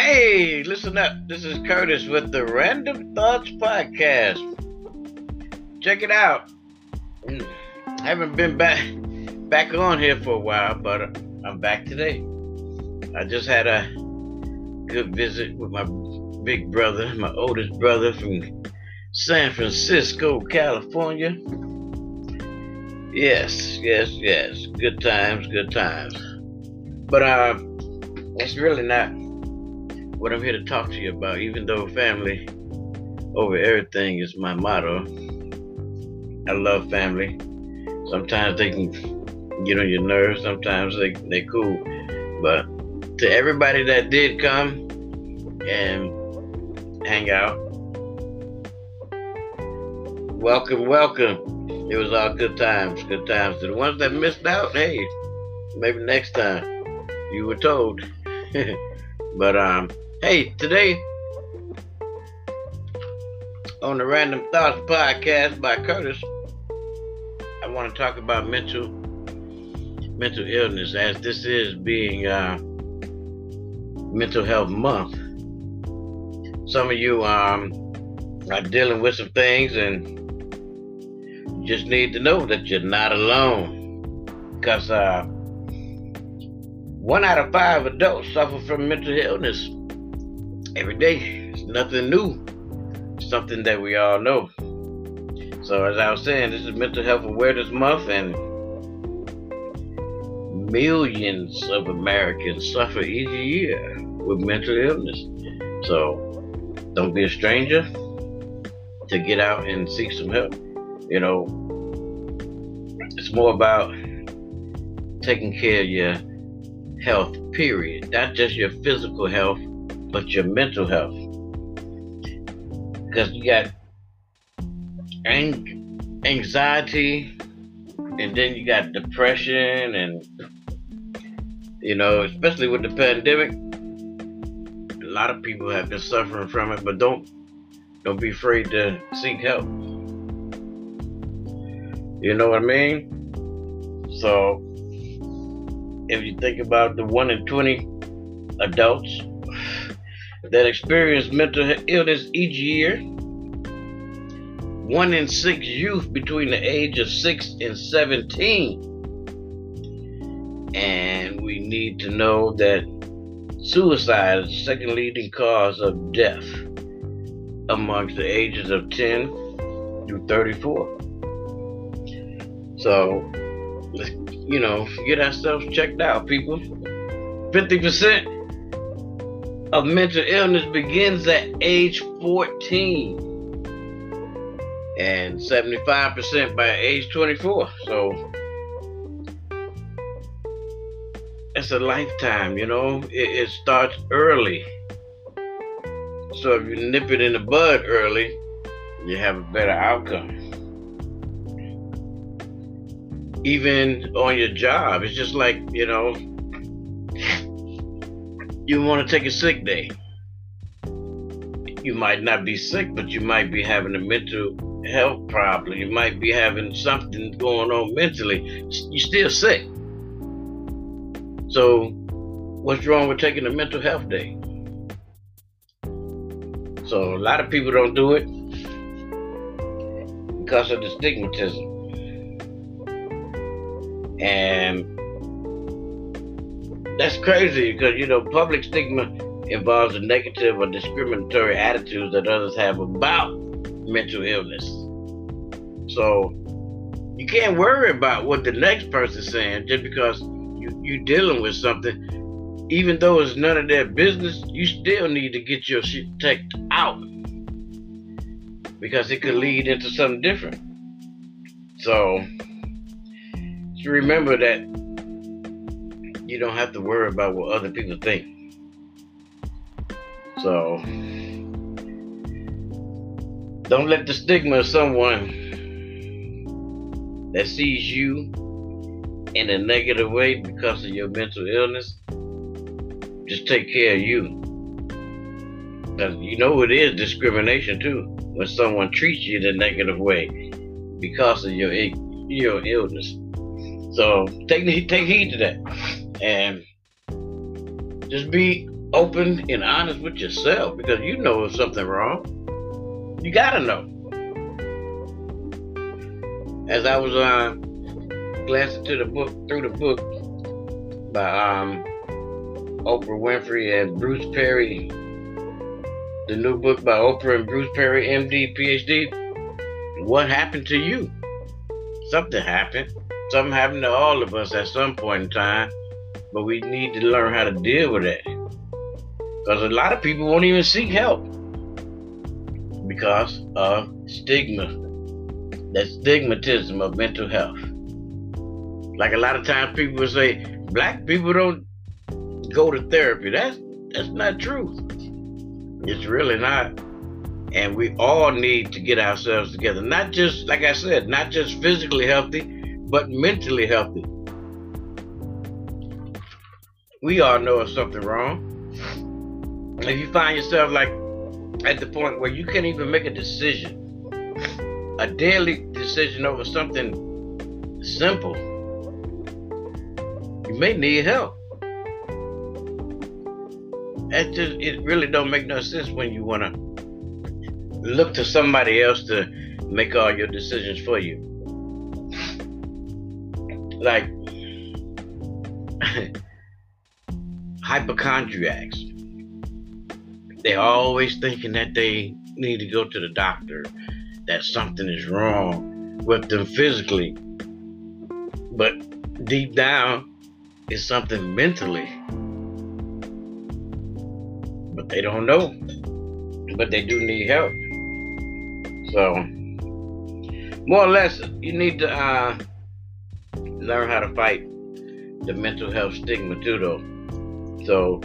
Hey, listen up. This is Curtis with the Random Thoughts Podcast. Check it out. Mm, I haven't been back back on here for a while, but I'm back today. I just had a good visit with my big brother, my oldest brother from San Francisco, California. Yes, yes, yes. Good times, good times. But uh, that's really not what I'm here to talk to you about, even though family over everything is my motto. I love family. Sometimes they can get on your nerves, sometimes they they cool. But to everybody that did come and hang out, welcome, welcome. It was all good times, good times. To the ones that missed out, hey, maybe next time. You were told. but um Hey, today on the Random Thoughts podcast by Curtis, I want to talk about mental mental illness as this is being uh, Mental Health Month. Some of you um, are dealing with some things and just need to know that you're not alone. Because uh, one out of five adults suffer from mental illness every day. It's nothing new. something that we all know. So as I was saying, this is Mental Health Awareness Month and millions of Americans suffer each year with mental illness. So don't be a stranger to get out and seek some help. You know, it's more about taking care of your health, period. Not just your physical health, but your mental health. Because you got ang- anxiety, and then you got depression, and you know, especially with the pandemic, a lot of people have been suffering from it. But don't don't be afraid to seek help. You know what I mean? So, if you think about the one in twenty adults that experience mental illness each year. One in six youth between the age of 6 and 17. And we need to know that suicide is the second leading cause of death amongst the ages of 10 through 34. So, let's, you know, get ourselves checked out, people. 50% of mental illness begins at age 14 and 75% by age 24. So it's a lifetime, you know, it, it starts early. So if you nip it in the bud early, you have a better outcome. Even on your job, it's just like, you know, you want to take a sick day. You might not be sick, but you might be having a mental health problem. You might be having something going on mentally. You're still sick. So, what's wrong with taking a mental health day? So, a lot of people don't do it because of the stigmatism. And that's crazy because you know public stigma involves the negative or discriminatory attitudes that others have about mental illness. So you can't worry about what the next person's saying just because you you dealing with something. Even though it's none of their business, you still need to get your shit checked out because it could lead into something different. So, remember that you don't have to worry about what other people think. So, don't let the stigma of someone that sees you in a negative way because of your mental illness just take care of you. Because you know it is discrimination too when someone treats you in a negative way because of your your illness. So take take heed to that and just be open and honest with yourself because you know if something wrong. You gotta know. As I was uh, glancing to the book through the book by um, Oprah Winfrey and Bruce Perry, the new book by Oprah and Bruce Perry, MD, PhD. What happened to you? Something happened. Something happened to all of us at some point in time, but we need to learn how to deal with it. Because a lot of people won't even seek help because of stigma. That stigmatism of mental health. Like a lot of times people will say, black people don't go to therapy. That's that's not true. It's really not. And we all need to get ourselves together. Not just, like I said, not just physically healthy, but mentally healthy. We all know if something wrong. If you find yourself like at the point where you can't even make a decision, a daily decision over something simple, you may need help. It just it really don't make no sense when you wanna look to somebody else to make all your decisions for you. Like hypochondriacs. They're always thinking that they need to go to the doctor, that something is wrong with them physically. But deep down, it's something mentally. But they don't know. But they do need help. So, more or less, you need to uh, learn how to fight the mental health stigma too, though. So,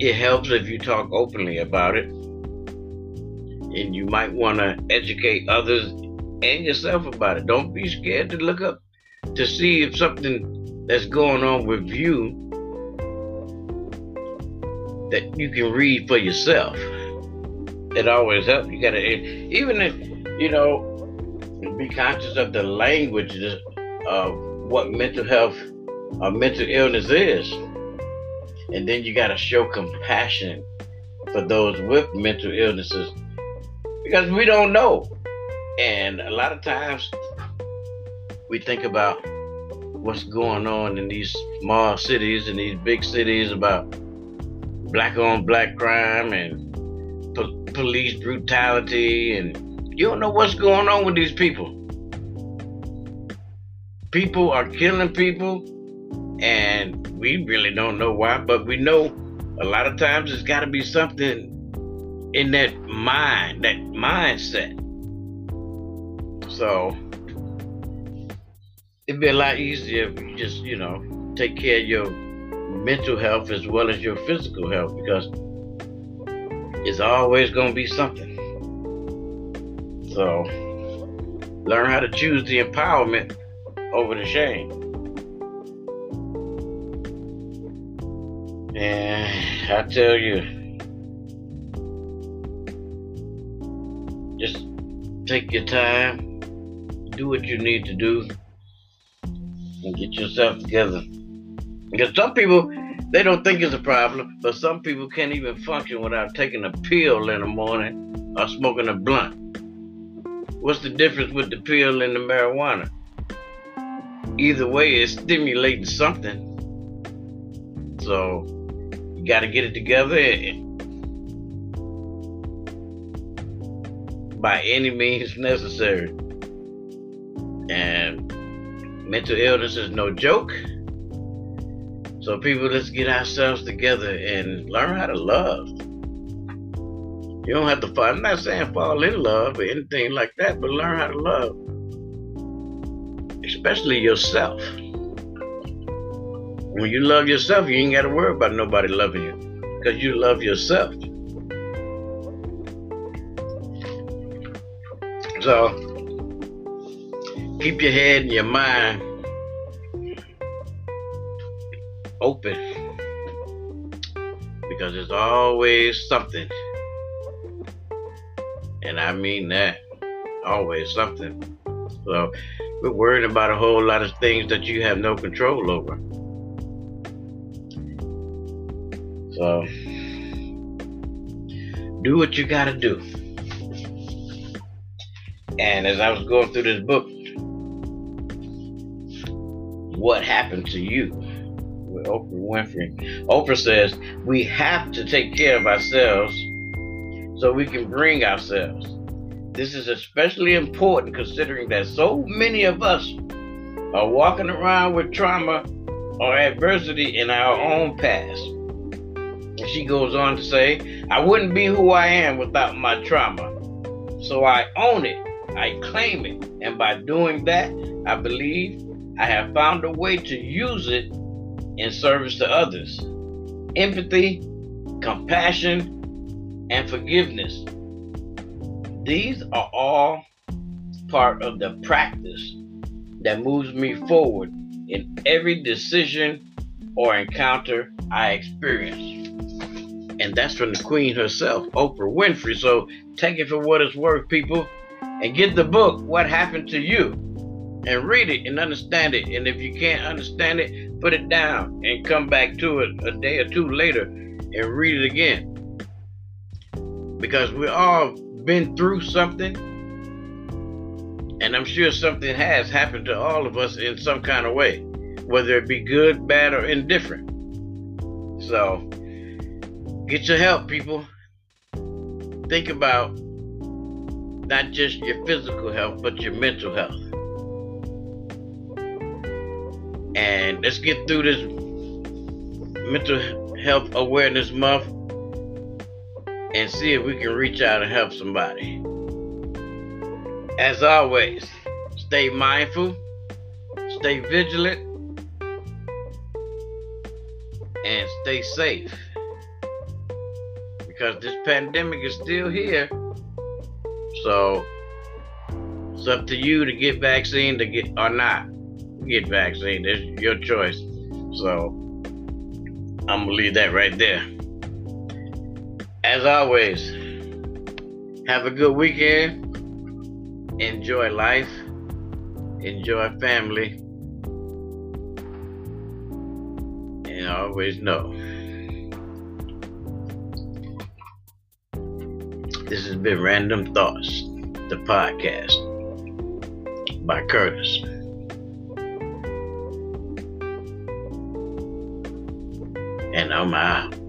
it helps if you talk openly about it. And you might want to educate others and yourself about it. Don't be scared to look up to see if something that's going on with you that you can read for yourself it always helps. You gotta even if you know be conscious of the language of what mental health or mental illness is, and then you gotta show compassion for those with mental illnesses because we don't know, and a lot of times we think about what's going on in these small cities and these big cities about black on black crime and police brutality, and you don't know what's going on with these people. People are killing people, and we really don't know why, but we know a lot of times it's got to be something in that mind, that mindset. So it'd be a lot easier if you just, you know, take care of your mental health as well as your physical health because it's always going to be something. So, learn how to choose the empowerment over the shame. And I tell you, just take your time, do what you need to do, and get yourself together. Because some people, they don't think it's a problem, but some people can't even function without taking a pill in the morning or smoking a blunt. What's the difference with the pill and the marijuana? Either way, it's stimulating something. So you got to get it together by any means necessary. And mental illness is no joke. So, people, let's get ourselves together and learn how to love. You don't have to fall. I'm not saying fall in love or anything like that, but learn how to love, especially yourself. When you love yourself, you ain't got to worry about nobody loving you because you love yourself. So, keep your head and your mind open because there's always something. And I mean that. Always something. So we're worried about a whole lot of things that you have no control over. So do what you gotta do. And as I was going through this book, what happened to you with Oprah Winfrey? Oprah says we have to take care of ourselves so we can bring ourselves. This is especially important considering that so many of us are walking around with trauma or adversity in our own past. She goes on to say, I wouldn't be who I am without my trauma. So I own it, I claim it, and by doing that, I believe I have found a way to use it in service to others. Empathy, compassion, and forgiveness. These are all part of the practice that moves me forward in every decision or encounter I experience. And that's from the Queen herself, Oprah Winfrey. So take it for what it's worth, people, and get the book, What Happened to You, and read it and understand it. And if you can't understand it, put it down and come back to it a day or two later and read it again. Because we all been through something, and I'm sure something has happened to all of us in some kind of way, whether it be good, bad, or indifferent. So, get your help, people. Think about not just your physical health, but your mental health. And let's get through this mental health awareness month and see if we can reach out and help somebody. As always, stay mindful, stay vigilant, and stay safe. Because this pandemic is still here. So it's up to you to get vaccine to get or not get vaccine. It's your choice. So I'm gonna leave that right there. As always, have a good weekend. Enjoy life. Enjoy family. And always know. This has been Random Thoughts, the podcast by Curtis. And I'm out.